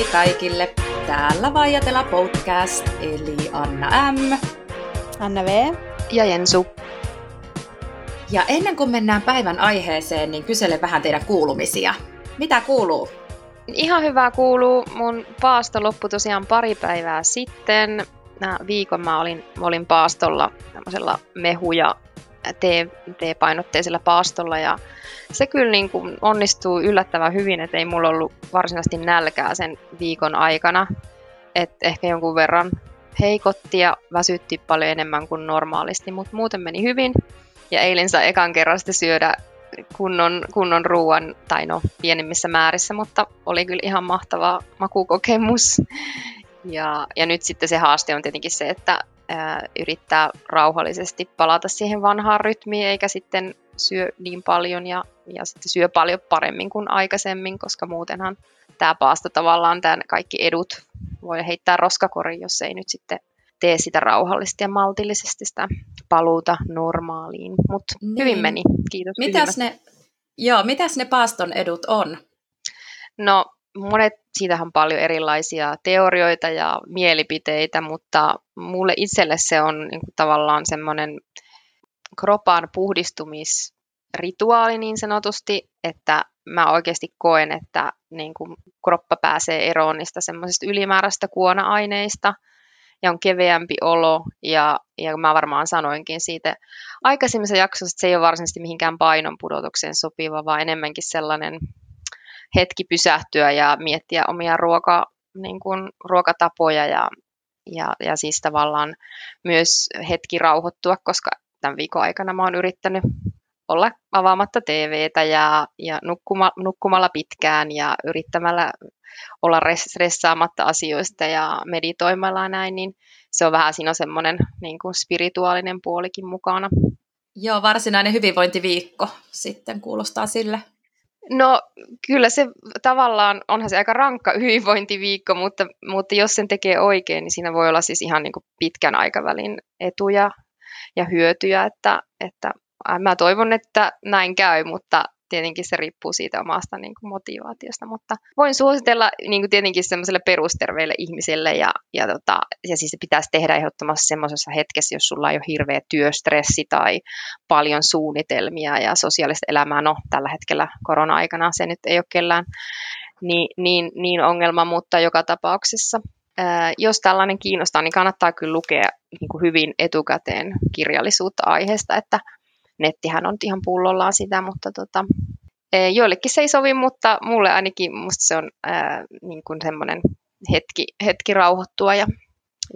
Hei kaikille! Täällä Vaijatela podcast, eli Anna M. Anna V. Ja Jensu. Ja ennen kuin mennään päivän aiheeseen, niin kysele vähän teidän kuulumisia. Mitä kuuluu? Ihan hyvää kuuluu. Mun paasto loppui tosiaan pari päivää sitten. Nää viikon mä olin, olin paastolla tämmöisellä mehu- ja tee, painotteisella paastolla ja se kyllä niin kuin onnistuu yllättävän hyvin, että ei mulla ollut varsinaisesti nälkää sen viikon aikana. Et ehkä jonkun verran heikotti ja väsytti paljon enemmän kuin normaalisti, mutta muuten meni hyvin. Ja eilen sai ekan kerran sitten syödä kunnon, kunnon ruoan, tai no pienemmissä määrissä, mutta oli kyllä ihan mahtava makukokemus. Ja, ja nyt sitten se haaste on tietenkin se, että ää, yrittää rauhallisesti palata siihen vanhaan rytmiin, eikä sitten syö niin paljon ja, ja sitten syö paljon paremmin kuin aikaisemmin, koska muutenhan tämä paasto tavallaan tämän kaikki edut voi heittää roskakoriin, jos ei nyt sitten tee sitä rauhallisesti ja maltillisesti sitä paluuta normaaliin. Mutta niin. hyvin meni, kiitos mitäs ne, joo, mitäs ne paaston edut on? No monet, siitähän on paljon erilaisia teorioita ja mielipiteitä, mutta mulle itselle se on niin kuin tavallaan semmoinen kropan puhdistumisrituaali niin sanotusti, että mä oikeasti koen, että niin kuin kroppa pääsee eroon niistä semmoisista ylimääräistä kuona-aineista ja on keveämpi olo. Ja, ja mä varmaan sanoinkin siitä aikaisemmissa jaksossa, että se ei ole varsinaisesti mihinkään painon pudotukseen sopiva, vaan enemmänkin sellainen hetki pysähtyä ja miettiä omia ruoka, niin kuin, ruokatapoja ja, ja, ja siis tavallaan myös hetki rauhoittua, koska tämän viikon aikana mä oon yrittänyt olla avaamatta TVtä ja, ja nukkuma, nukkumalla pitkään ja yrittämällä olla stressaamatta asioista ja meditoimalla ja näin, niin se on vähän siinä semmoinen niin kuin spirituaalinen puolikin mukana. Joo, varsinainen hyvinvointiviikko sitten kuulostaa sille. No kyllä se tavallaan, onhan se aika rankka hyvinvointiviikko, mutta, mutta jos sen tekee oikein, niin siinä voi olla siis ihan niin kuin pitkän aikavälin etuja ja hyötyjä, että, että mä toivon, että näin käy, mutta tietenkin se riippuu siitä omasta niin kuin motivaatiosta, mutta voin suositella niin kuin tietenkin semmoiselle perusterveille ihmisille ja, ja, tota, ja siis se pitäisi tehdä ehdottomasti semmoisessa hetkessä, jos sulla ei ole hirveä työstressi tai paljon suunnitelmia ja sosiaalista elämää, no tällä hetkellä korona-aikana se nyt ei ole kellään niin, niin, niin ongelma, mutta joka tapauksessa jos tällainen kiinnostaa, niin kannattaa kyllä lukea niin kuin hyvin etukäteen kirjallisuutta aiheesta, että nettihän on ihan pullollaan sitä, mutta tota, e, joillekin se ei sovi, mutta mulle ainakin musta se on ää, niin kuin semmoinen hetki, hetki rauhoittua ja,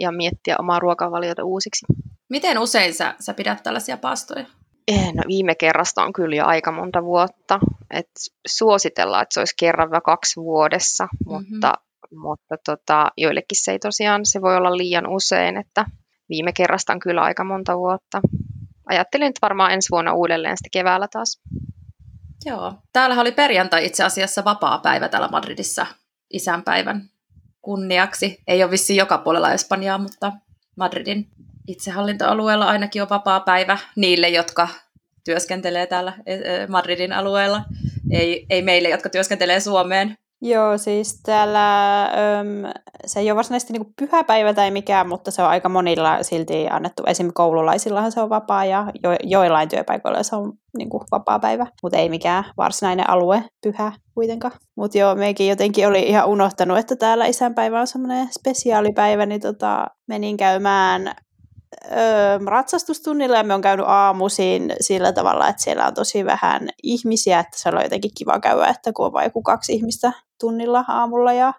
ja miettiä omaa ruokavaliota uusiksi. Miten usein sä, sä pidät tällaisia paastoja? E, no, viime kerrasta on kyllä jo aika monta vuotta. Et suositellaan, että se olisi kerran vai kaksi vuodessa, mm-hmm. mutta, mutta tota, joillekin se ei tosiaan, se voi olla liian usein, että viime kerrasta on kyllä aika monta vuotta ajattelin nyt varmaan ensi vuonna uudelleen sitten keväällä taas. Joo. Täällä oli perjantai itse asiassa vapaa päivä täällä Madridissa isänpäivän kunniaksi. Ei ole vissiin joka puolella Espanjaa, mutta Madridin itsehallintoalueella ainakin on vapaa päivä niille, jotka työskentelee täällä e, e, Madridin alueella. Ei, ei meille, jotka työskentelee Suomeen. Joo, siis täällä öm, se ei ole varsinaisesti niin pyhäpäivä tai mikään, mutta se on aika monilla silti annettu. Esimerkiksi koululaisillahan se on vapaa ja jo, joillain työpaikoilla se on niin kuin vapaa päivä, mutta ei mikään varsinainen alue pyhä kuitenkaan. Mutta joo, meikin jotenkin oli ihan unohtanut, että täällä isänpäivä on semmoinen spesiaalipäivä, niin tota, menin käymään ratsastustunnilla ja me on käynyt aamuisin sillä tavalla, että siellä on tosi vähän ihmisiä, että se on jotenkin kiva käydä, että kun on vain joku kaksi ihmistä tunnilla aamulla ja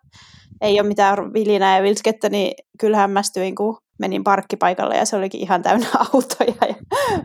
ei ole mitään vilinää ja vilskettä, niin kyllä hämmästyin, kun menin parkkipaikalle ja se olikin ihan täynnä autoja ja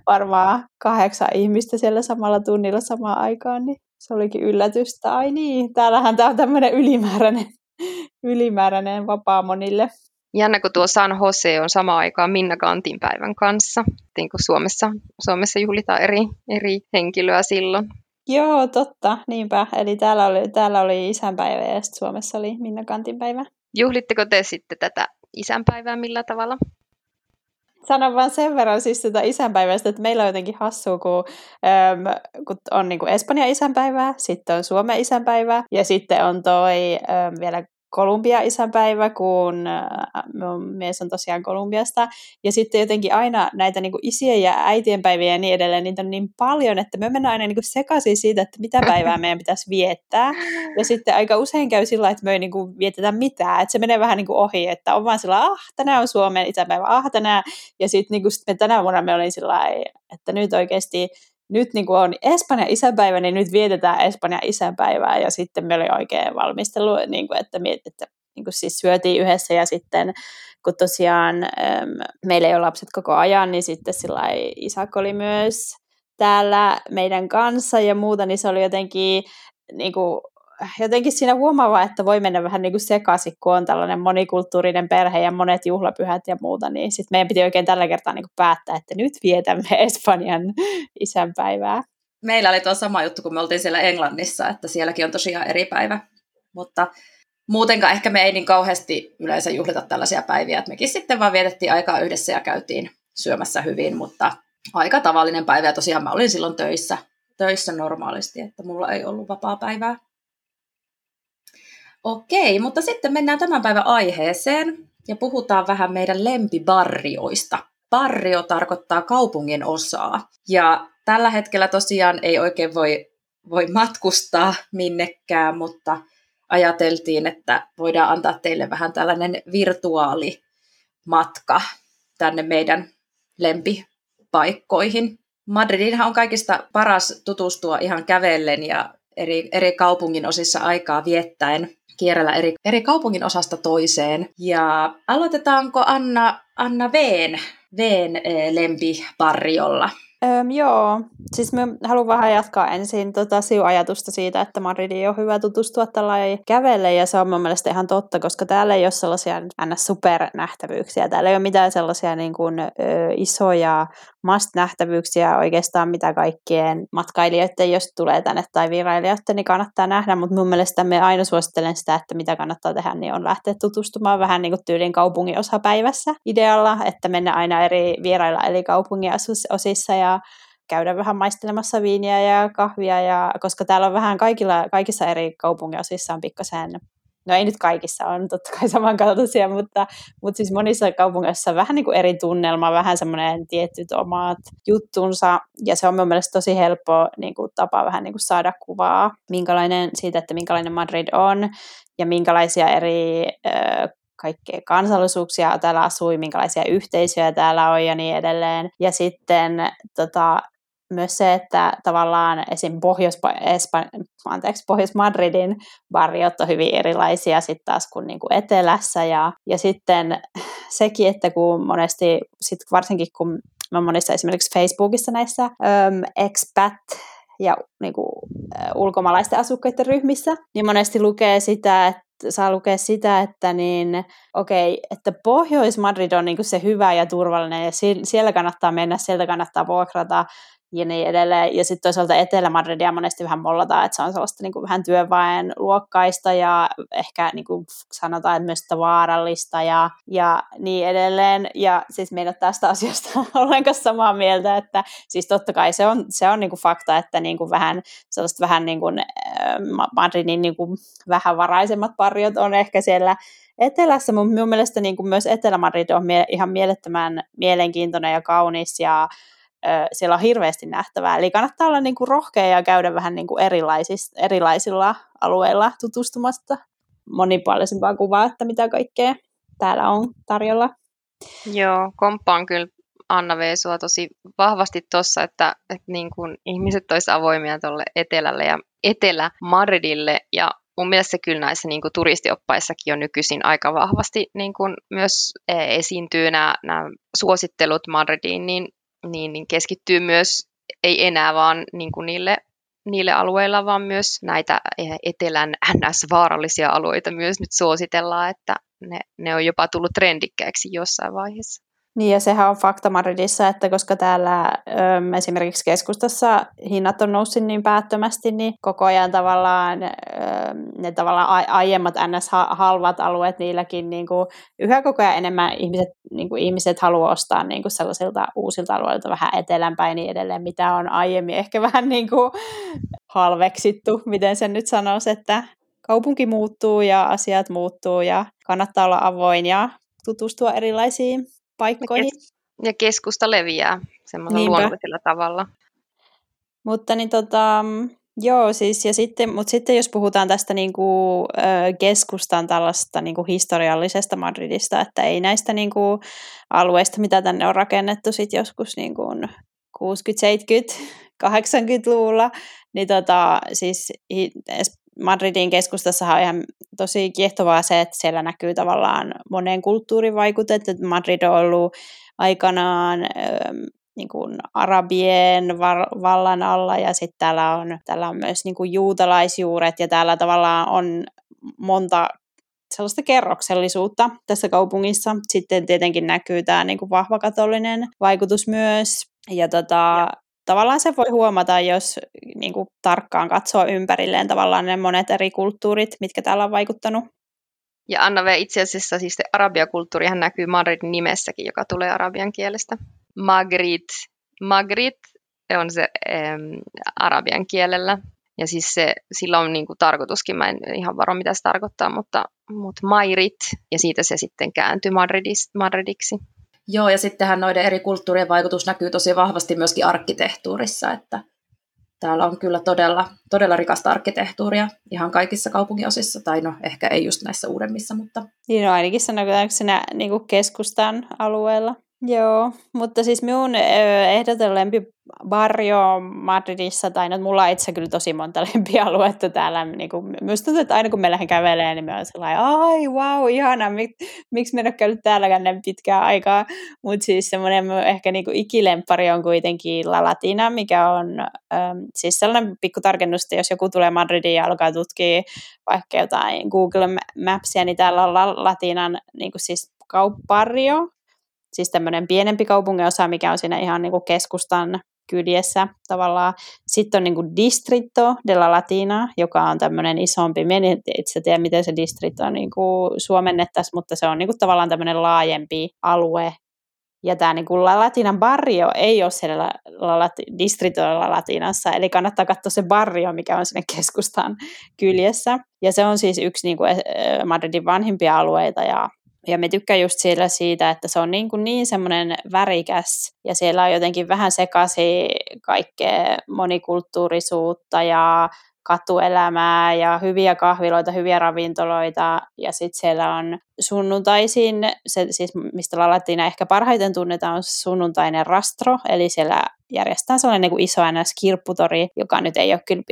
varmaan kahdeksan ihmistä siellä samalla tunnilla samaan aikaan, niin se olikin yllätystä. Ai niin, täällähän tämä on tämmöinen ylimääräinen, ylimääräinen vapaa monille. Jännä, kun tuo San Jose on sama aikaan Minna Kantin päivän kanssa. Niin kuin Suomessa, Suomessa juhlitaan eri, eri henkilöä silloin. Joo, totta, niinpä. Eli täällä oli, täällä oli isänpäivä ja sitten Suomessa oli Minna Kantin päivä. Juhlitteko te sitten tätä isänpäivää millä tavalla? sanon vaan sen verran siis sitä isänpäivästä, että meillä on jotenkin hassua, kun, äm, kun on niin kuin Espanjan isänpäivää, sitten on Suomen isänpäivää ja sitten on toi äm, vielä Kolumbia isänpäivä, kun mun mies on tosiaan Kolumbiasta. Ja sitten jotenkin aina näitä niin kuin isien ja äitien päiviä ja niin edelleen, niitä on niin paljon, että me mennään aina niin kuin sekaisin siitä, että mitä päivää meidän pitäisi viettää. Ja sitten aika usein käy sillä että me ei niin kuin vietetä mitään, että se menee vähän niin kuin ohi, että on vaan sillä ah, tänään on Suomen isänpäivä, ah, tänään. Ja sitten niin kuin, sit me tänä vuonna me olin sillä että nyt oikeasti nyt niin kuin on Espanjan isänpäivä, niin nyt vietetään Espanjan isänpäivää ja sitten me oli oikein valmistelu, niin kuin, että, että niin kuin siis syötiin yhdessä ja sitten kun tosiaan äm, meillä ei ole lapset koko ajan, niin sitten sillä Isak oli myös täällä meidän kanssa ja muuta, niin se oli jotenkin niin kuin, jotenkin siinä huomaa, että voi mennä vähän niin kuin sekaisin, kun on tällainen monikulttuurinen perhe ja monet juhlapyhät ja muuta, niin sitten meidän piti oikein tällä kertaa niin kuin päättää, että nyt vietämme Espanjan isänpäivää. Meillä oli tuo sama juttu, kun me oltiin siellä Englannissa, että sielläkin on tosiaan eri päivä, mutta muutenkaan ehkä me ei niin kauheasti yleensä juhlita tällaisia päiviä, että mekin sitten vaan vietettiin aikaa yhdessä ja käytiin syömässä hyvin, mutta aika tavallinen päivä ja tosiaan mä olin silloin töissä, töissä normaalisti, että mulla ei ollut vapaa päivää. Okei, mutta sitten mennään tämän päivän aiheeseen ja puhutaan vähän meidän lempibarrioista. Barrio tarkoittaa kaupungin osaa ja tällä hetkellä tosiaan ei oikein voi, voi matkustaa minnekään, mutta ajateltiin, että voidaan antaa teille vähän tällainen virtuaalimatka tänne meidän lempipaikkoihin. Madridinhan on kaikista paras tutustua ihan kävellen ja eri, eri kaupungin osissa aikaa viettäen kierrellä eri, eri kaupungin osasta toiseen. Ja aloitetaanko Anna, Anna Veen, Veen eh, lempiparriolla? Öm, joo, siis mä haluan vähän jatkaa ensin tota ajatusta siitä, että Madridiin on hyvä tutustua tällä kävelle, ja se on mun mielestä ihan totta, koska täällä ei ole sellaisia ns. supernähtävyyksiä, täällä ei ole mitään sellaisia niin kuin, ö, isoja must-nähtävyyksiä oikeastaan, mitä kaikkien matkailijoiden, jos tulee tänne tai vierailijoiden, niin kannattaa nähdä, mutta mun mielestä me aina suosittelen sitä, että mitä kannattaa tehdä, niin on lähteä tutustumaan vähän niin kuin tyylin kaupungin osapäivässä idealla, että mennä aina eri vierailla eli kaupungin osissa ja käydä vähän maistelemassa viiniä ja kahvia, ja, koska täällä on vähän kaikilla, kaikissa eri kaupunginosissa on pikkasen no ei nyt kaikissa on totta kai samankaltaisia, mutta, mutta siis monissa kaupungeissa vähän niin kuin eri tunnelma, vähän semmoinen tietyt omat juttunsa, ja se on mun mielestä tosi helppo niin kuin tapa vähän niin kuin saada kuvaa minkälainen, siitä, että minkälainen Madrid on, ja minkälaisia eri äh, kaikkea kansallisuuksia täällä asui, minkälaisia yhteisöjä täällä on ja niin edelleen. Ja sitten tota, myös se, että tavallaan esim. Pohjois, anteeksi, Pohjois-Madridin barriot on hyvin erilaisia sitten taas kuin, niin kuin etelässä. Ja, ja sitten sekin, että kun monesti, sit varsinkin kun mä monissa esimerkiksi Facebookissa näissä um, expat ja niin kuin, ulkomaalaisten asukkaiden ryhmissä, niin monesti lukee sitä, että saa lukea sitä, että niin, okei, että Pohjois-Madrid on niin se hyvä ja turvallinen ja siellä kannattaa mennä, sieltä kannattaa vuokrata ja niin edelleen. Ja sitten toisaalta Etelä-Madridia monesti vähän mollataan, että se on sellaista niin kuin vähän työväen luokkaista ja ehkä niin kuin sanotaan, että myös vaarallista ja, ja niin edelleen. Ja siis meillä tästä asiasta ollenkaan samaa mieltä, että siis totta kai se on, se on niin kuin fakta, että niin kuin vähän sellaista vähän niin kuin Madridin niin kuin vähän varaisemmat parjot on ehkä siellä etelässä, mutta minun mielestä niin kuin myös Etelä-Madrid on mie- ihan mielettömän mielenkiintoinen ja kaunis ja siellä on hirveästi nähtävää. Eli kannattaa olla niin kuin rohkea ja käydä vähän niin kuin erilaisilla alueilla tutustumasta monipuolisempaa kuvaa, että mitä kaikkea täällä on tarjolla. Joo, komppaan kyllä Anna Veesua tosi vahvasti tuossa, että, että niin kuin ihmiset olisivat avoimia tuolle etelälle ja Etelä-Madridille ja mun mielestä kyllä näissä niin kuin turistioppaissakin on nykyisin aika vahvasti niin kuin myös e, esiintyy nämä, nämä suosittelut Madridiin, niin niin, niin keskittyy myös, ei enää vaan niin kuin niille, niille alueilla, vaan myös näitä eh, etelän NS-vaarallisia alueita myös nyt suositellaan, että ne, ne on jopa tullut trendikkäiksi jossain vaiheessa. Niin ja sehän on fakta Madridissa, että koska täällä ö, esimerkiksi keskustassa hinnat on noussut niin päättömästi, niin koko ajan tavallaan ö, ne tavallaan aiemmat NS-halvat alueet, niilläkin niin kuin, yhä koko ajan enemmän ihmiset, niin kuin, ihmiset haluaa ostaa niin kuin sellaisilta uusilta alueilta vähän etelänpäin niin edelleen, mitä on aiemmin ehkä vähän niin kuin halveksittu, miten sen nyt sanoisi, että kaupunki muuttuu ja asiat muuttuu ja kannattaa olla avoin ja tutustua erilaisiin paikkoihin. Ja, kes- ja keskusta leviää semmoisella luonnollisella tavalla. Mutta niin tota, joo, siis, ja sitten, mutta sitten jos puhutaan tästä niin kuin, keskustan tällaista niin kuin historiallisesta Madridista, että ei näistä niin kuin, alueista, mitä tänne on rakennettu sit joskus niin kuin 60, 70, 80-luvulla, niin tota, siis Madridin keskustassa on ihan tosi kiehtovaa se, että siellä näkyy tavallaan monen kulttuurin vaikutet, että Madrid on ollut aikanaan ähm, niin kuin arabien vallan alla ja sitten täällä on, täällä on myös niin kuin juutalaisjuuret ja täällä tavallaan on monta sellaista kerroksellisuutta tässä kaupungissa. Sitten tietenkin näkyy tämä niin kuin vahva katolinen vaikutus myös. Ja, tota, tavallaan se voi huomata, jos niin kuin, tarkkaan katsoo ympärilleen tavallaan ne monet eri kulttuurit, mitkä täällä on vaikuttanut. Ja Anna itse asiassa siis se arabiakulttuurihan näkyy Madridin nimessäkin, joka tulee arabian kielestä. Magrit. Magrit on se ähm, arabian kielellä. Ja siis se, sillä on niin kuin tarkoituskin, mä en ihan varo mitä se tarkoittaa, mutta, mutta Mairit, ja siitä se sitten kääntyi Madridis, Madridiksi. Joo, ja sittenhän noiden eri kulttuurien vaikutus näkyy tosi vahvasti myöskin arkkitehtuurissa, että täällä on kyllä todella, todella rikasta arkkitehtuuria ihan kaikissa kaupunginosissa, tai no ehkä ei just näissä uudemmissa, mutta... Niin no ainakin sanotaanko siinä niin keskustan alueella. Joo, mutta siis minun ehdoton lempi Barrio Madridissa, tai no, mulla on itse kyllä tosi monta lempialuetta täällä. Niin kuin, myös tuntuu, että aina kun me lähden kävelemään, niin me on sellainen, ai wow, ihana, mik, miksi me en ole käynyt täälläkään näin pitkää aikaa. Mutta siis semmoinen ehkä niin kuin ikilempari on kuitenkin La Latina, mikä on ähm, siis sellainen pikku tarkennus, että jos joku tulee Madridiin ja alkaa tutkia vaikka jotain Google Mapsia, niin täällä on La Latinan niin kuin siis kauppario, siis tämmöinen pienempi kaupunginosa, mikä on siinä ihan niin kuin keskustan kyljessä tavallaan. Sitten on niin kuin Distrito de la Latina, joka on tämmöinen isompi. En itse tiedä, miten se Distrito niin kuin suomennettaisiin, mutta se on niin kuin tavallaan tämmöinen laajempi alue. Ja tämä niin kuin La Latinan barrio ei ole siellä La Lati- Distrito de la Latinassa, eli kannattaa katsoa se barrio, mikä on sinne keskustan kyljessä. Ja se on siis yksi niin kuin eh, Madridin vanhimpia alueita ja ja me tykkään just siellä siitä, että se on niin, kuin niin semmoinen värikäs ja siellä on jotenkin vähän sekaisin kaikkea monikulttuurisuutta ja katuelämää ja hyviä kahviloita, hyviä ravintoloita. Ja sitten siellä on sunnuntaisin, se, siis mistä Lalatina ehkä parhaiten tunnetaan on sunnuntainen rastro, eli siellä järjestetään sellainen niin kuin iso NS-kirpputori, joka nyt ei ole kyllä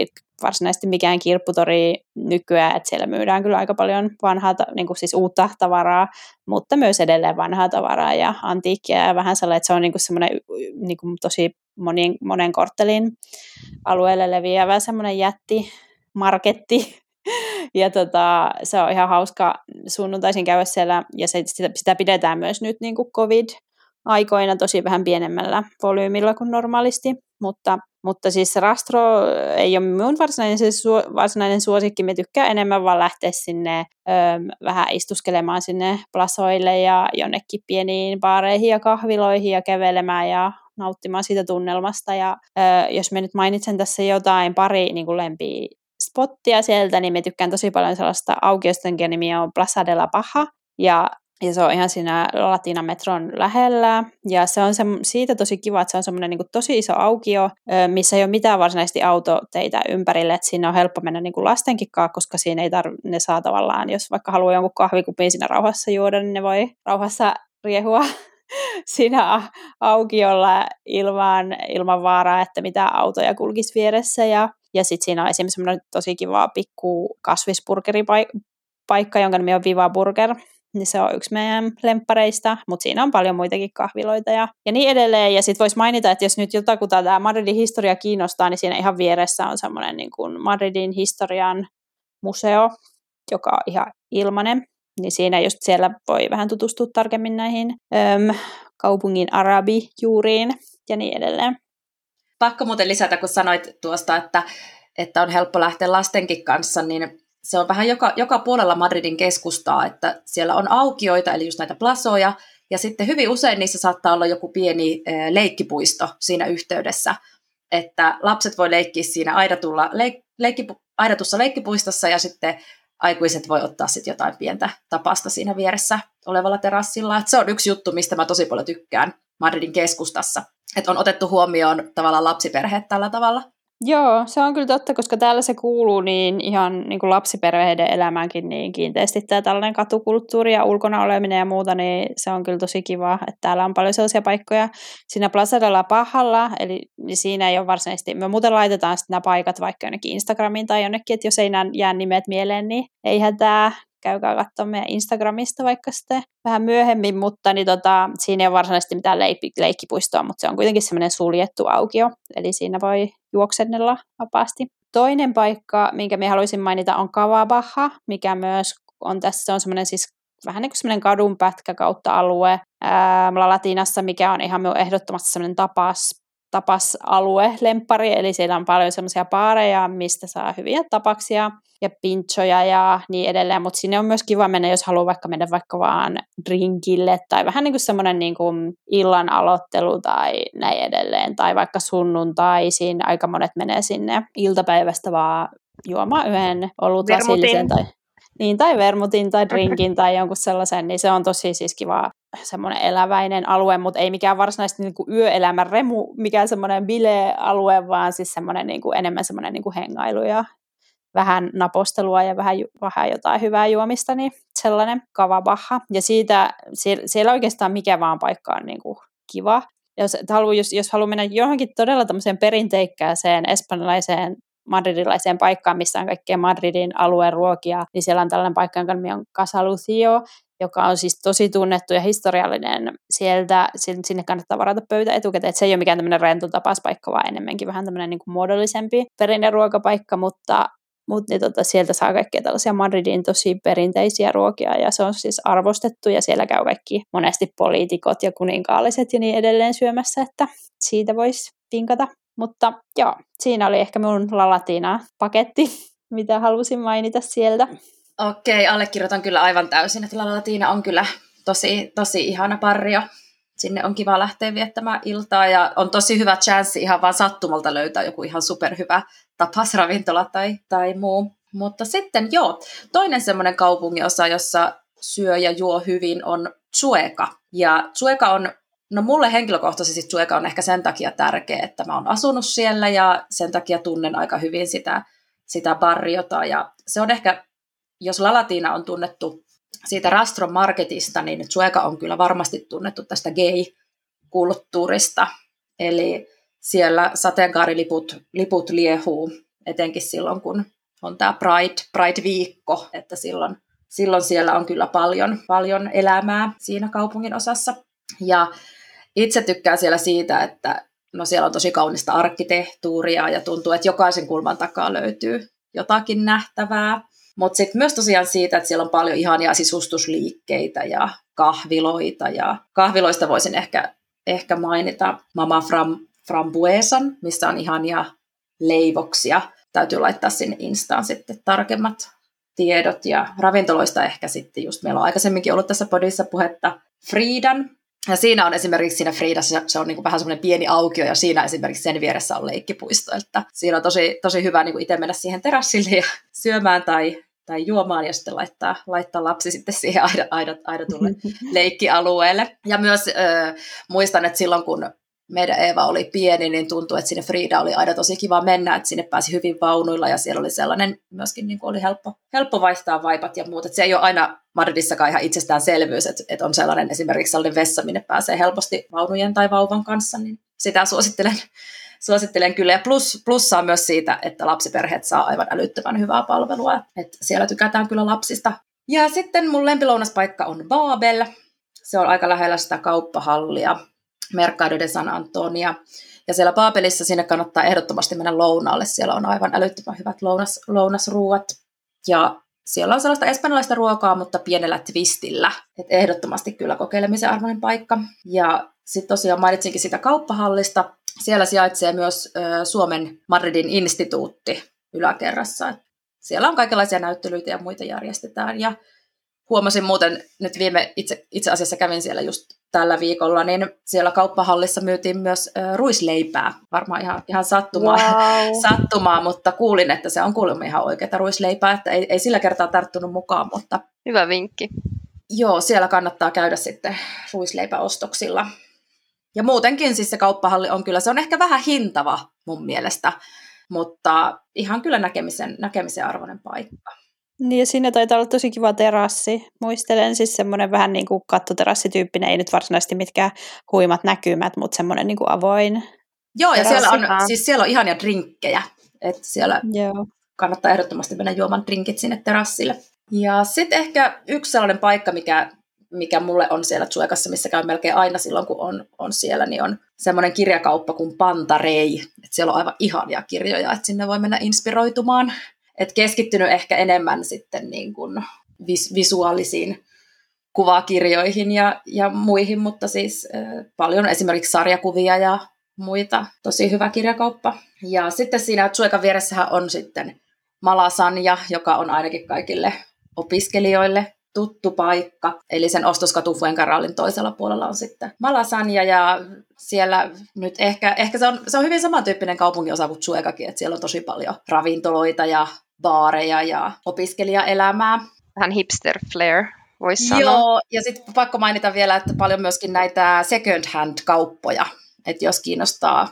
varsinaisesti mikään kirpputori nykyään, että siellä myydään kyllä aika paljon vanhaa, niin kuin siis uutta tavaraa, mutta myös edelleen vanhaa tavaraa ja antiikkia ja vähän sellainen, että se on niin kuin semmoinen niin kuin tosi monen, monen korttelin alueelle leviävä semmoinen jätti marketti, ja tota, se on ihan hauska. Sunnuntaisin käydä siellä, ja se, sitä, sitä pidetään myös nyt niin kuin COVID aikoina tosi vähän pienemmällä volyymilla kuin normaalisti, mutta, mutta siis Rastro ei ole minun varsinainen, se su, varsinainen suosikki, me tykkää enemmän vaan lähteä sinne ö, vähän istuskelemaan sinne plasoille ja jonnekin pieniin baareihin ja kahviloihin ja kävelemään ja nauttimaan siitä tunnelmasta. Ja ö, jos me nyt mainitsen tässä jotain pari niin kuin lempiä spottia sieltä, niin me tykkään tosi paljon sellaista aukiosta, jonka nimi on Plaza de la Paja. Ja ja se on ihan siinä Latinametron lähellä. Ja se on se, siitä tosi kiva, että se on semmoinen niin tosi iso aukio, missä ei ole mitään varsinaisesti autoteitä ympärille. Että siinä on helppo mennä niin kuin koska siinä ei tarv- ne saa tavallaan, jos vaikka haluaa jonkun kahvikupin siinä rauhassa juoda, niin ne voi rauhassa riehua siinä aukiolla ilman, ilman vaaraa, että mitä autoja kulkisi vieressä. Ja, ja sitten siinä on esimerkiksi semmoinen tosi kiva pikku kasvisburgeripaikka, jonka nimi on Viva Burger niin se on yksi meidän lemppareista, mutta siinä on paljon muitakin kahviloita ja, ja niin edelleen. Ja sitten voisi mainita, että jos nyt jotakuta tämä Madridin historia kiinnostaa, niin siinä ihan vieressä on semmoinen niin Madridin historian museo, joka on ihan ilmanen. Niin siinä just siellä voi vähän tutustua tarkemmin näihin öm, kaupungin arabijuuriin ja niin edelleen. Pakko muuten lisätä, kun sanoit tuosta, että, että on helppo lähteä lastenkin kanssa, niin se on vähän joka, joka puolella Madridin keskustaa, että siellä on aukioita, eli just näitä plasoja, ja sitten hyvin usein niissä saattaa olla joku pieni leikkipuisto siinä yhteydessä, että lapset voi leikkiä siinä aidatulla, leik, leikki, aidatussa leikkipuistossa ja sitten aikuiset voi ottaa sitten jotain pientä tapasta siinä vieressä olevalla terassilla. Et se on yksi juttu, mistä mä tosi paljon tykkään Madridin keskustassa, että on otettu huomioon tavallaan lapsiperheet tällä tavalla. Joo, se on kyllä totta, koska täällä se kuuluu niin ihan niin kuin lapsiperheiden elämäänkin niin kiinteästi tämä tällainen katukulttuuri ja ulkona oleminen ja muuta, niin se on kyllä tosi kiva, että täällä on paljon sellaisia paikkoja siinä Plaza de la Pahalla, eli siinä ei ole varsinaisesti, me muuten laitetaan sitten nämä paikat vaikka jonnekin Instagramiin tai jonnekin, että jos ei jää nimet mieleen, niin eihän tämä käykää katsoa meidän Instagramista vaikka sitten vähän myöhemmin, mutta niin tota, siinä ei ole varsinaisesti mitään leikki, leikkipuistoa, mutta se on kuitenkin semmoinen suljettu aukio, eli siinä voi juoksennella vapaasti. Toinen paikka, minkä minä haluaisin mainita, on Kavabaha, mikä myös on tässä, se on semmoinen siis vähän niin kuin semmoinen kadunpätkä kautta alue ää, Latinassa, mikä on ihan ehdottomasti semmoinen tapas tapasalue, lemppari, eli siellä on paljon semmoisia paareja, mistä saa hyviä tapaksia ja pinchoja ja niin edelleen, mutta sinne on myös kiva mennä, jos haluaa vaikka mennä vaikka vaan drinkille tai vähän niin kuin semmoinen niin kuin illan aloittelu tai näin edelleen, tai vaikka sunnuntaisin, aika monet menee sinne iltapäivästä vaan juomaan yhden olutlasillisen tai niin, tai vermutin tai drinkin tai jonkun sellaisen, niin se on tosi siis kiva semmoinen eläväinen alue, mutta ei mikään varsinaisesti niin kuin yöelämän remu, mikään semmoinen bile-alue, vaan siis semmoinen niin kuin, enemmän semmoinen niin kuin hengailu ja vähän napostelua ja vähän, vähän jotain hyvää juomista, niin sellainen kavabaha. Ja siitä, siellä, siellä oikeastaan mikä vaan paikka on niin kuin kiva. Jos, halu, jos, jos haluaa mennä johonkin todella tämmöiseen perinteikkääseen espanjalaiseen madridilaiseen paikkaan, missä on kaikkea Madridin alueen ruokia, niin siellä on tällainen paikka, jonka nimi on Casa Lucio, joka on siis tosi tunnettu ja historiallinen. Sieltä, sinne kannattaa varata pöytä etukäteen, että se ei ole mikään tämmöinen rento tapaspaikka, vaan enemmänkin vähän tämmöinen niin kuin muodollisempi perinneruokapaikka, mutta mutta niin tota, sieltä saa kaikkea tällaisia Madridin tosi perinteisiä ruokia ja se on siis arvostettu ja siellä käy kaikki monesti poliitikot ja kuninkaalliset ja niin edelleen syömässä, että siitä voisi pinkata. Mutta joo, siinä oli ehkä mun Lalatina-paketti, mitä halusin mainita sieltä. Okei, allekirjoitan kyllä aivan täysin, että Lalatina on kyllä tosi, tosi ihana parrio. Sinne on kiva lähteä viettämään iltaa ja on tosi hyvä chanssi ihan vaan sattumalta löytää joku ihan superhyvä tapasravintola tai, tai muu. Mutta sitten joo, toinen semmoinen kaupunginosa, jossa syö ja juo hyvin on Chueka. Ja Chueka on No mulle henkilökohtaisesti Sueka on ehkä sen takia tärkeä, että mä oon asunut siellä ja sen takia tunnen aika hyvin sitä, sitä barriota. Ja se on ehkä, jos Lalatina on tunnettu siitä Rastron Marketista, niin Sueka on kyllä varmasti tunnettu tästä gay-kulttuurista. Eli siellä sateenkaariliput liput liehuu, etenkin silloin kun on tämä Pride, Pride-viikko, että silloin, silloin siellä on kyllä paljon, paljon elämää siinä kaupungin osassa. Ja itse tykkään siellä siitä, että no siellä on tosi kaunista arkkitehtuuria ja tuntuu, että jokaisen kulman takaa löytyy jotakin nähtävää. Mutta sitten myös tosiaan siitä, että siellä on paljon ihania sisustusliikkeitä ja kahviloita. Ja kahviloista voisin ehkä, ehkä mainita Mama Fram, Frambuesan, missä on ihania leivoksia. Täytyy laittaa sinne Instaan sitten tarkemmat tiedot. Ja ravintoloista ehkä sitten just, meillä on aikaisemminkin ollut tässä podissa puhetta Friidan, ja siinä on esimerkiksi siinä Friidassa, se on niin kuin vähän semmoinen pieni aukio ja siinä esimerkiksi sen vieressä on leikkipuisto. Että siinä on tosi, tosi hyvä niin kuin itse mennä siihen terassille ja syömään tai, tai juomaan ja sitten laittaa, laittaa lapsi sitten siihen aidatulle leikkialueelle. Ja myös äh, muistan, että silloin kun meidän Eeva oli pieni, niin tuntui, että sinne Frida oli aina tosi kiva mennä, että sinne pääsi hyvin vaunuilla ja siellä oli sellainen myöskin niin kuin oli helppo, helppo vaihtaa vaipat ja muut. Että se ei ole aina Madridissakaan ihan itsestäänselvyys, että, että on sellainen esimerkiksi sellainen vessa, minne pääsee helposti vaunujen tai vauvan kanssa, niin sitä suosittelen, suosittelen kyllä. Ja plus, plussaa myös siitä, että lapsiperheet saa aivan älyttömän hyvää palvelua, että siellä tykätään kyllä lapsista. Ja sitten mun lempilounaspaikka on Babel. Se on aika lähellä sitä kauppahallia Mercado de San Antonia. Ja siellä Paapelissa sinne kannattaa ehdottomasti mennä lounaalle. Siellä on aivan älyttömän hyvät lounas, lounasruuat. Ja siellä on sellaista espanjalaista ruokaa, mutta pienellä twistillä. Et ehdottomasti kyllä kokeilemisen arvoinen paikka. Ja sitten tosiaan mainitsinkin sitä kauppahallista. Siellä sijaitsee myös Suomen Madridin instituutti yläkerrassa. Siellä on kaikenlaisia näyttelyitä ja muita järjestetään. Ja huomasin muuten, nyt viime, itse, itse asiassa kävin siellä just tällä viikolla, niin siellä kauppahallissa myytiin myös äh, ruisleipää. Varmaan ihan, ihan sattumaa, wow. sattumaa, mutta kuulin, että se on kuulemma ihan oikeaa ruisleipää, että ei, ei sillä kertaa tarttunut mukaan, mutta... Hyvä vinkki. Joo, siellä kannattaa käydä sitten ruisleipäostoksilla. Ja muutenkin siis se kauppahalli on kyllä, se on ehkä vähän hintava mun mielestä, mutta ihan kyllä näkemisen, näkemisen arvoinen paikka. Niin ja siinä taitaa olla tosi kiva terassi. Muistelen siis semmoinen vähän niin kuin kattoterassityyppinen, ei nyt varsinaisesti mitkään huimat näkymät, mutta semmoinen niin kuin avoin Joo, ja siellä on, siis siellä on ihania drinkkejä. Että siellä Joo. kannattaa ehdottomasti mennä juomaan drinkit sinne terassille. Ja sitten ehkä yksi sellainen paikka, mikä, mikä mulle on siellä Tsuekassa, missä käy melkein aina silloin, kun on, on siellä, niin on semmoinen kirjakauppa kuin Pantarei. Et siellä on aivan ihania kirjoja, että sinne voi mennä inspiroitumaan et keskittynyt ehkä enemmän sitten niin kuin vis- visuaalisiin kuvakirjoihin ja, ja muihin, mutta siis äh, paljon esimerkiksi sarjakuvia ja muita. Tosi hyvä kirjakauppa. Ja sitten siinä Tsuekan vieressähän on sitten Malasanja, joka on ainakin kaikille opiskelijoille tuttu paikka. Eli sen ostoskatu Fuencarralin toisella puolella on sitten Malasanja ja siellä nyt ehkä, ehkä se, on, se on hyvin samantyyppinen kaupunginosa kuin Tsuekakin, että siellä on tosi paljon ravintoloita ja baareja ja opiskelijaelämää. Vähän hipster flair, voisi sanoa. Joo, ja sitten pakko mainita vielä, että paljon myöskin näitä second hand kauppoja, että jos kiinnostaa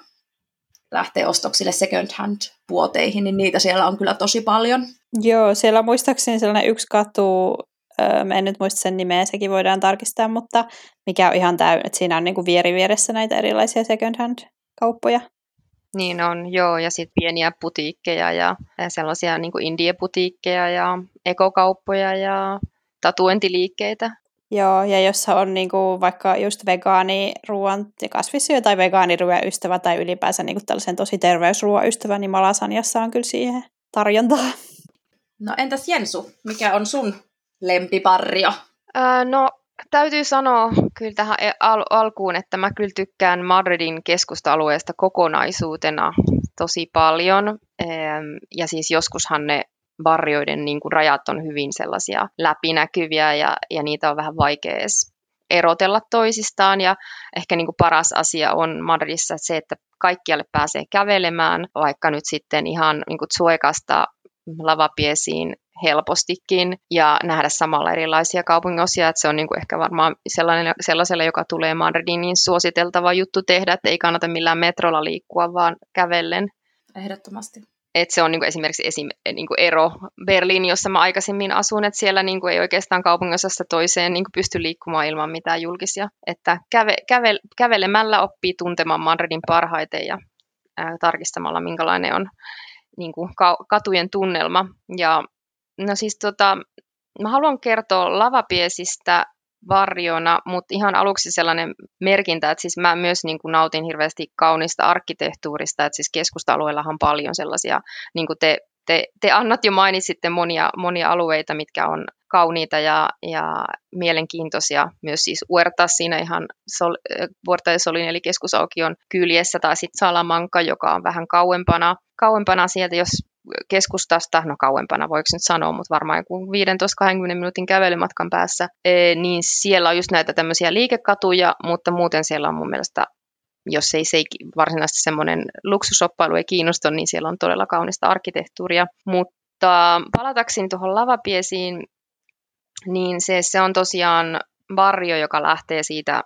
lähteä ostoksille second hand puoteihin, niin niitä siellä on kyllä tosi paljon. Joo, siellä on muistaakseni sellainen yksi katu, en nyt muista sen nimeä, sekin voidaan tarkistaa, mutta mikä on ihan täynnä, että siinä on niin kuin vieri vieressä näitä erilaisia second hand kauppoja. Niin on, joo, ja sitten pieniä putiikkeja ja sellaisia niin indie-putiikkeja ja ekokauppoja ja tatuointiliikkeitä. Joo, ja jos on niin kuin vaikka just vegaaniruoan ja kasvissyö tai vegaaniruoan ystävä tai ylipäänsä niin kuin tällaisen tosi terveysruoan ystävä, niin Malasanjassa on kyllä siihen tarjontaa. No entäs Jensu, mikä on sun lempiparrio? Öö, no täytyy sanoa kyllä tähän e- al- alkuun, että mä kyllä tykkään Madridin keskusta-alueesta kokonaisuutena tosi paljon. Ja siis joskushan ne barrioiden niin kuin rajat on hyvin sellaisia läpinäkyviä ja, ja niitä on vähän vaikea edes erotella toisistaan. Ja ehkä niin kuin paras asia on Madridissa se, että kaikkialle pääsee kävelemään, vaikka nyt sitten ihan niin kuin Tsuekasta lavapiesiin helpostikin ja nähdä samalla erilaisia kaupunginosia, että se on niin kuin ehkä varmaan sellainen, sellaiselle, joka tulee Madridiin, niin suositeltava juttu tehdä, että ei kannata millään metrolla liikkua, vaan kävellen. Ehdottomasti. Et se on niin kuin esimerkiksi esim, niin kuin ero Berliin, jossa mä aikaisemmin asun, että siellä niin kuin ei oikeastaan kaupunginosasta toiseen niin kuin pysty liikkumaan ilman mitään julkisia. Että käve, käve, kävelemällä oppii tuntemaan Madridin parhaiten ja ää, tarkistamalla, minkälainen on niin kuin katujen tunnelma. Ja no siis tota, mä haluan kertoa lavapiesistä varjona, mutta ihan aluksi sellainen merkintä, että siis mä myös niin kuin nautin hirveästi kaunista arkkitehtuurista, että siis keskusta-alueellahan on paljon sellaisia, niin kuin te, te, te Annat jo mainitsitte monia, monia alueita, mitkä on kauniita ja, ja mielenkiintoisia. Myös siis Huerta siinä ihan Sol, Huerta ja Solin eli keskusaukion kyljessä tai sitten Salamanca, joka on vähän kauempana, kauempana sieltä, jos keskustasta, no kauempana voiko nyt sanoa, mutta varmaan joku 15-20 minuutin kävelymatkan päässä, e, niin siellä on just näitä tämmöisiä liikekatuja, mutta muuten siellä on mun mielestä jos ei se varsinaisesti semmoinen luksusoppailu ei kiinnosta, niin siellä on todella kaunista arkkitehtuuria. Mutta palatakseni tuohon lavapiesiin, niin se, se on tosiaan varjo, joka lähtee siitä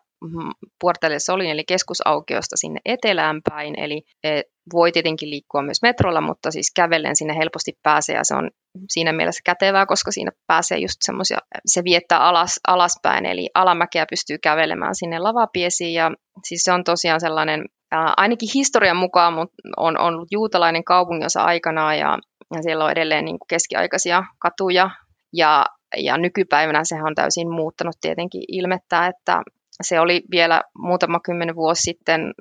Puertelle Solin eli keskusaukiosta sinne etelään päin, eli e, voi tietenkin liikkua myös metrolla, mutta siis kävellen sinne helposti pääsee ja se on siinä mielessä kätevää, koska siinä pääsee just semmoisia, se viettää alas, alaspäin, eli alamäkeä pystyy kävelemään sinne lavapiesiin ja siis se on tosiaan sellainen, ainakin historian mukaan on, on ollut juutalainen kaupunginosa aikanaan ja, ja siellä on edelleen niin keskiaikaisia katuja. Ja ja nykypäivänä sehän on täysin muuttanut tietenkin ilmettä, että se oli vielä muutama kymmenen vuosi sitten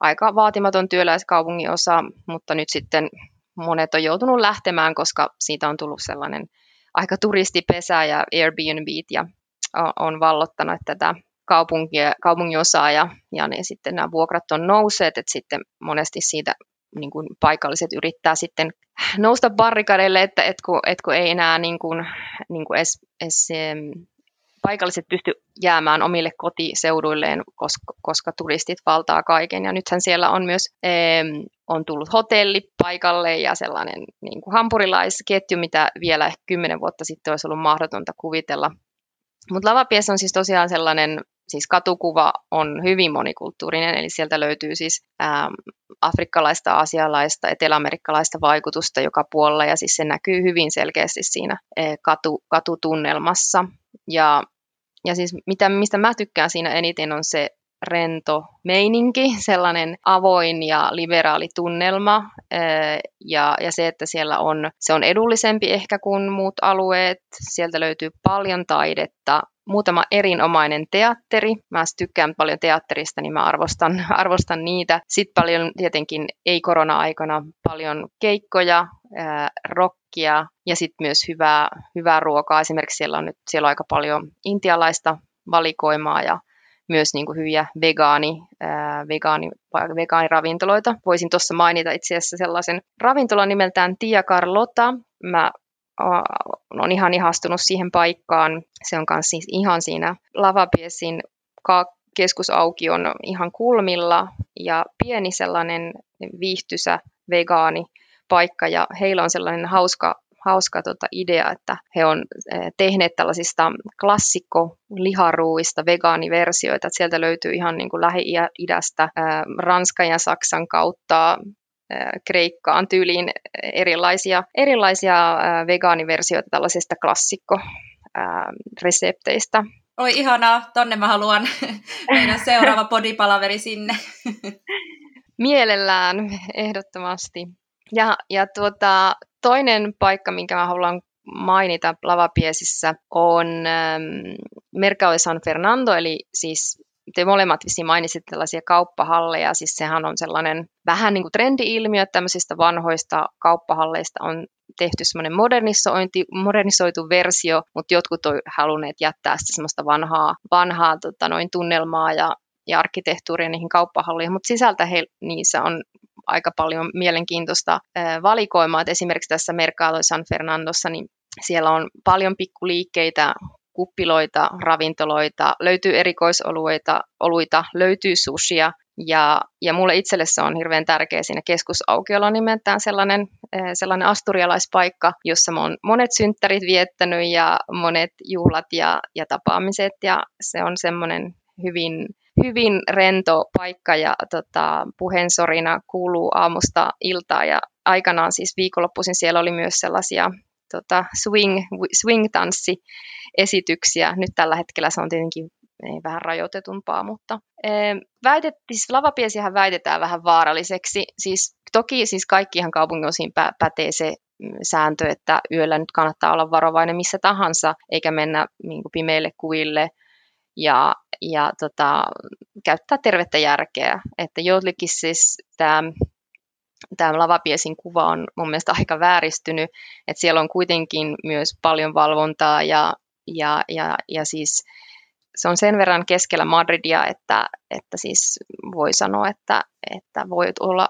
aika vaatimaton työläiskaupungin osa, mutta nyt sitten monet on joutunut lähtemään, koska siitä on tullut sellainen aika turistipesä ja Airbnb ja on vallottanut tätä kaupunkia, kaupunginosaa ja, ja ne, sitten nämä vuokrat on nousseet, että sitten monesti siitä niin kuin paikalliset yrittää sitten nousta barrikadeille, että et kun, et kun ei enää niin kuin, niin kuin edes, edes paikalliset pysty jäämään omille kotiseuduilleen, koska, koska turistit valtaa kaiken. Ja nythän siellä on myös ee, on tullut hotelli paikalle ja sellainen niin kuin hampurilaisketju, mitä vielä ehkä kymmenen vuotta sitten olisi ollut mahdotonta kuvitella. Mutta Lavapies on siis tosiaan sellainen siis katukuva on hyvin monikulttuurinen, eli sieltä löytyy siis ähm, afrikkalaista, asialaista, eteläamerikkalaista vaikutusta joka puolella, ja siis se näkyy hyvin selkeästi siinä äh, katu, katutunnelmassa. Ja, ja siis mitä, mistä mä tykkään siinä eniten on se rento meininki, sellainen avoin ja liberaali tunnelma ja, ja se, että siellä on, se on edullisempi ehkä kuin muut alueet. Sieltä löytyy paljon taidetta, muutama erinomainen teatteri. Mä tykkään paljon teatterista, niin mä arvostan, arvostan niitä. Sitten paljon tietenkin ei-korona-aikana paljon keikkoja, ää, rockia ja sitten myös hyvää, hyvää ruokaa. Esimerkiksi siellä on nyt siellä on aika paljon intialaista valikoimaa ja myös niin kuin hyviä vegaani, ää, vegaani, vegaaniravintoloita. Voisin tuossa mainita itse asiassa sellaisen ravintolan nimeltään Tia Carlota. Mä on ihan ihastunut siihen paikkaan. Se on myös siis ihan siinä Lavapiesin keskusaukion ihan kulmilla ja pieni sellainen viihtysä vegaani paikka ja heillä on sellainen hauska hauska tota idea, että he on eh, tehneet tällaisista klassikko-liharuuista vegaaniversioita. Että sieltä löytyy ihan niin kuin Lähi-idästä, eh, Ranskan ja Saksan kautta eh, Kreikkaan tyyliin erilaisia, erilaisia vegaaniversioita tällaisista klassikko-resepteistä. Oi ihanaa, tonne mä haluan meidän seuraava podipalaveri sinne. Mielellään, ehdottomasti. Ja, ja tuota, toinen paikka, minkä mä haluan mainita Lavapiesissä, on ähm, Mercado San Fernando, eli siis te molemmat vissiin mainitsitte tällaisia kauppahalleja, siis sehän on sellainen vähän niin kuin trendi-ilmiö, että tämmöisistä vanhoista kauppahalleista on tehty semmoinen modernisointi, modernisoitu versio, mutta jotkut on halunneet jättää sitä semmoista vanhaa, vanhaa tota, noin tunnelmaa ja, ja arkkitehtuuria niihin kauppahalleihin, mutta sisältä he, niissä on aika paljon mielenkiintoista valikoimaa. että esimerkiksi tässä Mercado San Fernandossa, niin siellä on paljon pikkuliikkeitä, kuppiloita, ravintoloita, löytyy erikoisoluita, oluita, löytyy sushia, ja, ja mulle itselle se on hirveän tärkeä siinä keskusaukiolla nimeltään sellainen, sellainen asturialaispaikka, jossa mä oon monet synttärit viettänyt ja monet juhlat ja, ja tapaamiset, ja se on semmoinen hyvin hyvin rento paikka ja tota, puheensorina kuuluu aamusta iltaa ja aikanaan siis viikonloppuisin siellä oli myös sellaisia tota, swing, swing-tanssiesityksiä. Nyt tällä hetkellä se on tietenkin vähän rajoitetumpaa, mutta e, väitet, siis lavapiesihän väitetään vähän vaaralliseksi. Siis, toki siis kaikkihan kaupungin pä, pätee se mm, sääntö, että yöllä nyt kannattaa olla varovainen missä tahansa, eikä mennä niin kuin pimeille kuville – ja, ja tota, käyttää tervettä järkeä. Että joillekin siis tämä tämä lavapiesin kuva on mun mielestä aika vääristynyt, että siellä on kuitenkin myös paljon valvontaa ja, ja, ja, ja siis se on sen verran keskellä Madridia, että, että siis voi sanoa, että, että voi, olla,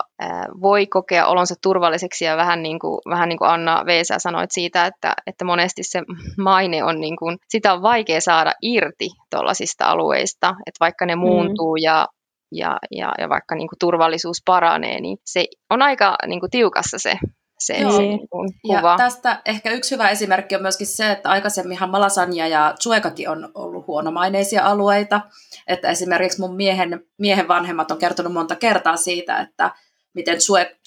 voi kokea olonsa turvalliseksi ja vähän niin kuin, vähän niin kuin Anna Veesä sanoit siitä, että, että monesti se maine on niin kuin, sitä on vaikea saada irti tuollaisista alueista, että vaikka ne mm. muuntuu mm. ja, ja, ja, ja vaikka niin kuin turvallisuus paranee, niin se on aika niin kuin tiukassa se se, Joo. kuva. Ja tästä ehkä yksi hyvä esimerkki on myöskin se, että aikaisemminhan Malasania ja Chuekakin on ollut huonomaineisia alueita. Että esimerkiksi mun miehen, miehen vanhemmat on kertonut monta kertaa siitä, että miten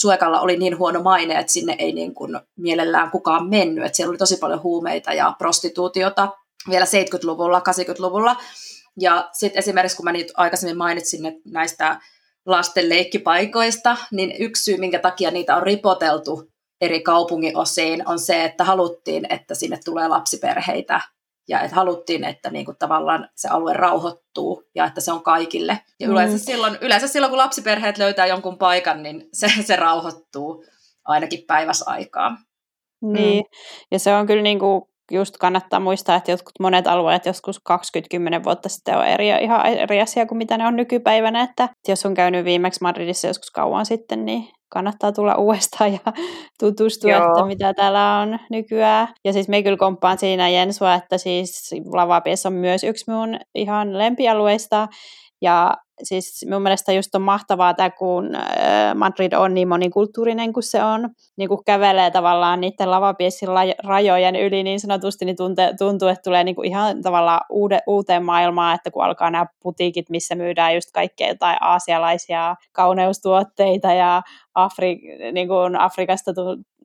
Chuekalla oli niin huono maine, että sinne ei niin kuin mielellään kukaan mennyt. Että siellä oli tosi paljon huumeita ja prostituutiota vielä 70-luvulla, 80-luvulla. Ja sitten esimerkiksi, kun mä niitä aikaisemmin mainitsin että näistä lasten leikkipaikoista, niin yksi syy, minkä takia niitä on ripoteltu eri kaupunginosiin on se, että haluttiin, että sinne tulee lapsiperheitä ja että haluttiin, että niin kuin tavallaan se alue rauhoittuu ja että se on kaikille. Ja mm. yleensä, silloin, yleensä silloin, kun lapsiperheet löytää jonkun paikan, niin se, se rauhoittuu ainakin päiväsaikaa. Niin, mm. ja se on kyllä niin kuin just kannattaa muistaa, että jotkut monet alueet joskus 20-10 vuotta sitten on eri, ihan eri asia kuin mitä ne on nykypäivänä, että jos on käynyt viimeksi Madridissa joskus kauan sitten, niin kannattaa tulla uudestaan ja tutustua, Joo. että mitä täällä on nykyään. Ja siis me kyllä komppaan siinä Jensua, että siis Lavapies on myös yksi mun ihan lempialueista. Ja siis mun mielestä just on mahtavaa tämä, kun Madrid on niin monikulttuurinen kuin se on, niin kun kävelee tavallaan niiden lavapiessin rajojen yli niin sanotusti, niin tuntuu, tuntuu että tulee niin kuin ihan tavallaan uude, uuteen maailmaan, että kun alkaa nämä putiikit, missä myydään just kaikkea jotain aasialaisia kauneustuotteita ja Afri, niin kuin Afrikasta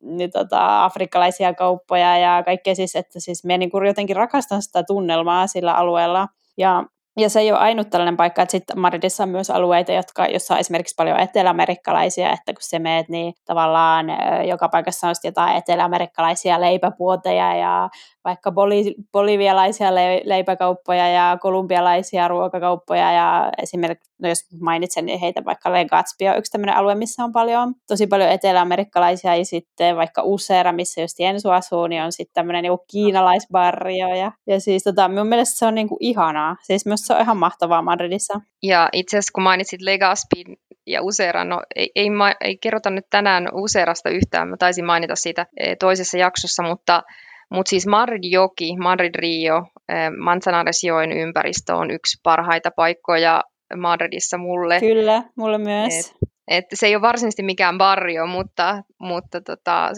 niin tota, afrikkalaisia kauppoja ja kaikkea siis, että siis me niin jotenkin rakastan sitä tunnelmaa sillä alueella. Ja ja se ei ole ainut tällainen paikka, että sitten Madridissa on myös alueita, jotka, jossa on esimerkiksi paljon eteläamerikkalaisia, että kun se meet, niin tavallaan joka paikassa on jotain eteläamerikkalaisia leipäpuoteja ja vaikka boli, bolivialaisia le, leipäkauppoja ja kolumbialaisia ruokakauppoja ja esimerkiksi, no jos mainitsen, niin heitä vaikka Legazpi on yksi tämmöinen alue, missä on paljon, tosi paljon eteläamerikkalaisia ja sitten vaikka Usera, missä just Jensu asuu, niin on sitten tämmöinen niin kiinalaisbarrio ja, ja siis tota, mun mielestä se on niin kuin ihanaa, siis myös se on ihan mahtavaa Madridissa. Ja itse asiassa kun mainitsit Legazpin ja Usera, no ei, ei, ei kerrota nyt tänään Userasta yhtään, mä taisin mainita siitä eh, toisessa jaksossa, mutta mutta siis Madrid-joki, Madrid-Rio, eh, Manzanaresjoen ympäristö on yksi parhaita paikkoja Madridissa mulle. Kyllä, mulle myös. Et, et se ei ole varsinaisesti mikään barrio, mutta, mutta tota,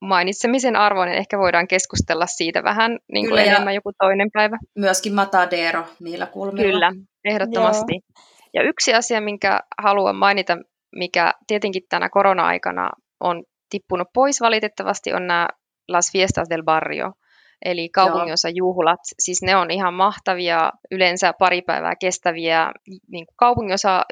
mainitsemisen arvoinen ehkä voidaan keskustella siitä vähän niin kuin enemmän joku toinen päivä. Myöskin Matadero niillä kulmilla. Kyllä, ehdottomasti. Joo. Ja yksi asia, minkä haluan mainita, mikä tietenkin tänä korona-aikana on tippunut pois valitettavasti, on nämä Las Fiestas del Barrio, eli kaupunginosa juhlat. Siis ne on ihan mahtavia, yleensä pari päivää kestäviä niin kaupunginosa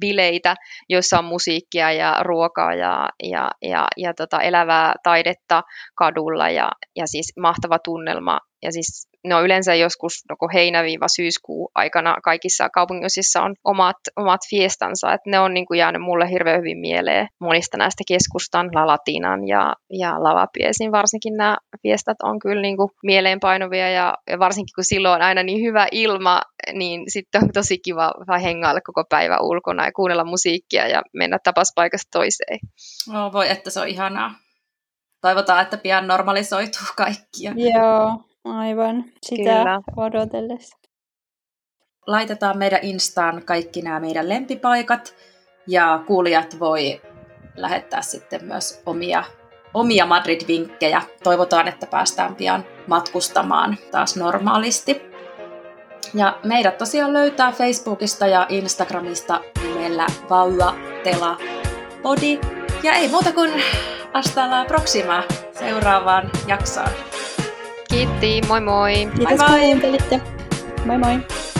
bileitä, joissa on musiikkia ja ruokaa ja, ja, ja, ja tota elävää taidetta kadulla. Ja, ja siis mahtava tunnelma. Ja siis ne on yleensä joskus joko heinä-syyskuu aikana kaikissa kaupunginosissa on omat, omat fiestansa, että ne on niin kuin jäänyt mulle hirveän hyvin mieleen monista näistä keskustan, Lalatinan ja, ja Lavapiesin. Varsinkin nämä fiestat on kyllä niin kuin mieleenpainuvia ja, ja varsinkin kun silloin on aina niin hyvä ilma, niin sitten on tosi kiva hengailla koko päivä ulkona ja kuunnella musiikkia ja mennä tapaspaikasta toiseen. No voi, että se on ihanaa. Toivotaan, että pian normalisoituu kaikkia. Joo, Aivan, sitä Kyllä. odotellessa. Laitetaan meidän Instaan kaikki nämä meidän lempipaikat ja kuulijat voi lähettää sitten myös omia, omia Madrid-vinkkejä. Toivotaan, että päästään pian matkustamaan taas normaalisti. Ja meidät tosiaan löytää Facebookista ja Instagramista nimellä Vauva Tela Podi. Ja ei muuta kuin hasta la proxima seuraavaan jaksoon. Kiitti, moi moi! Kiitos moi moi. Moi moi!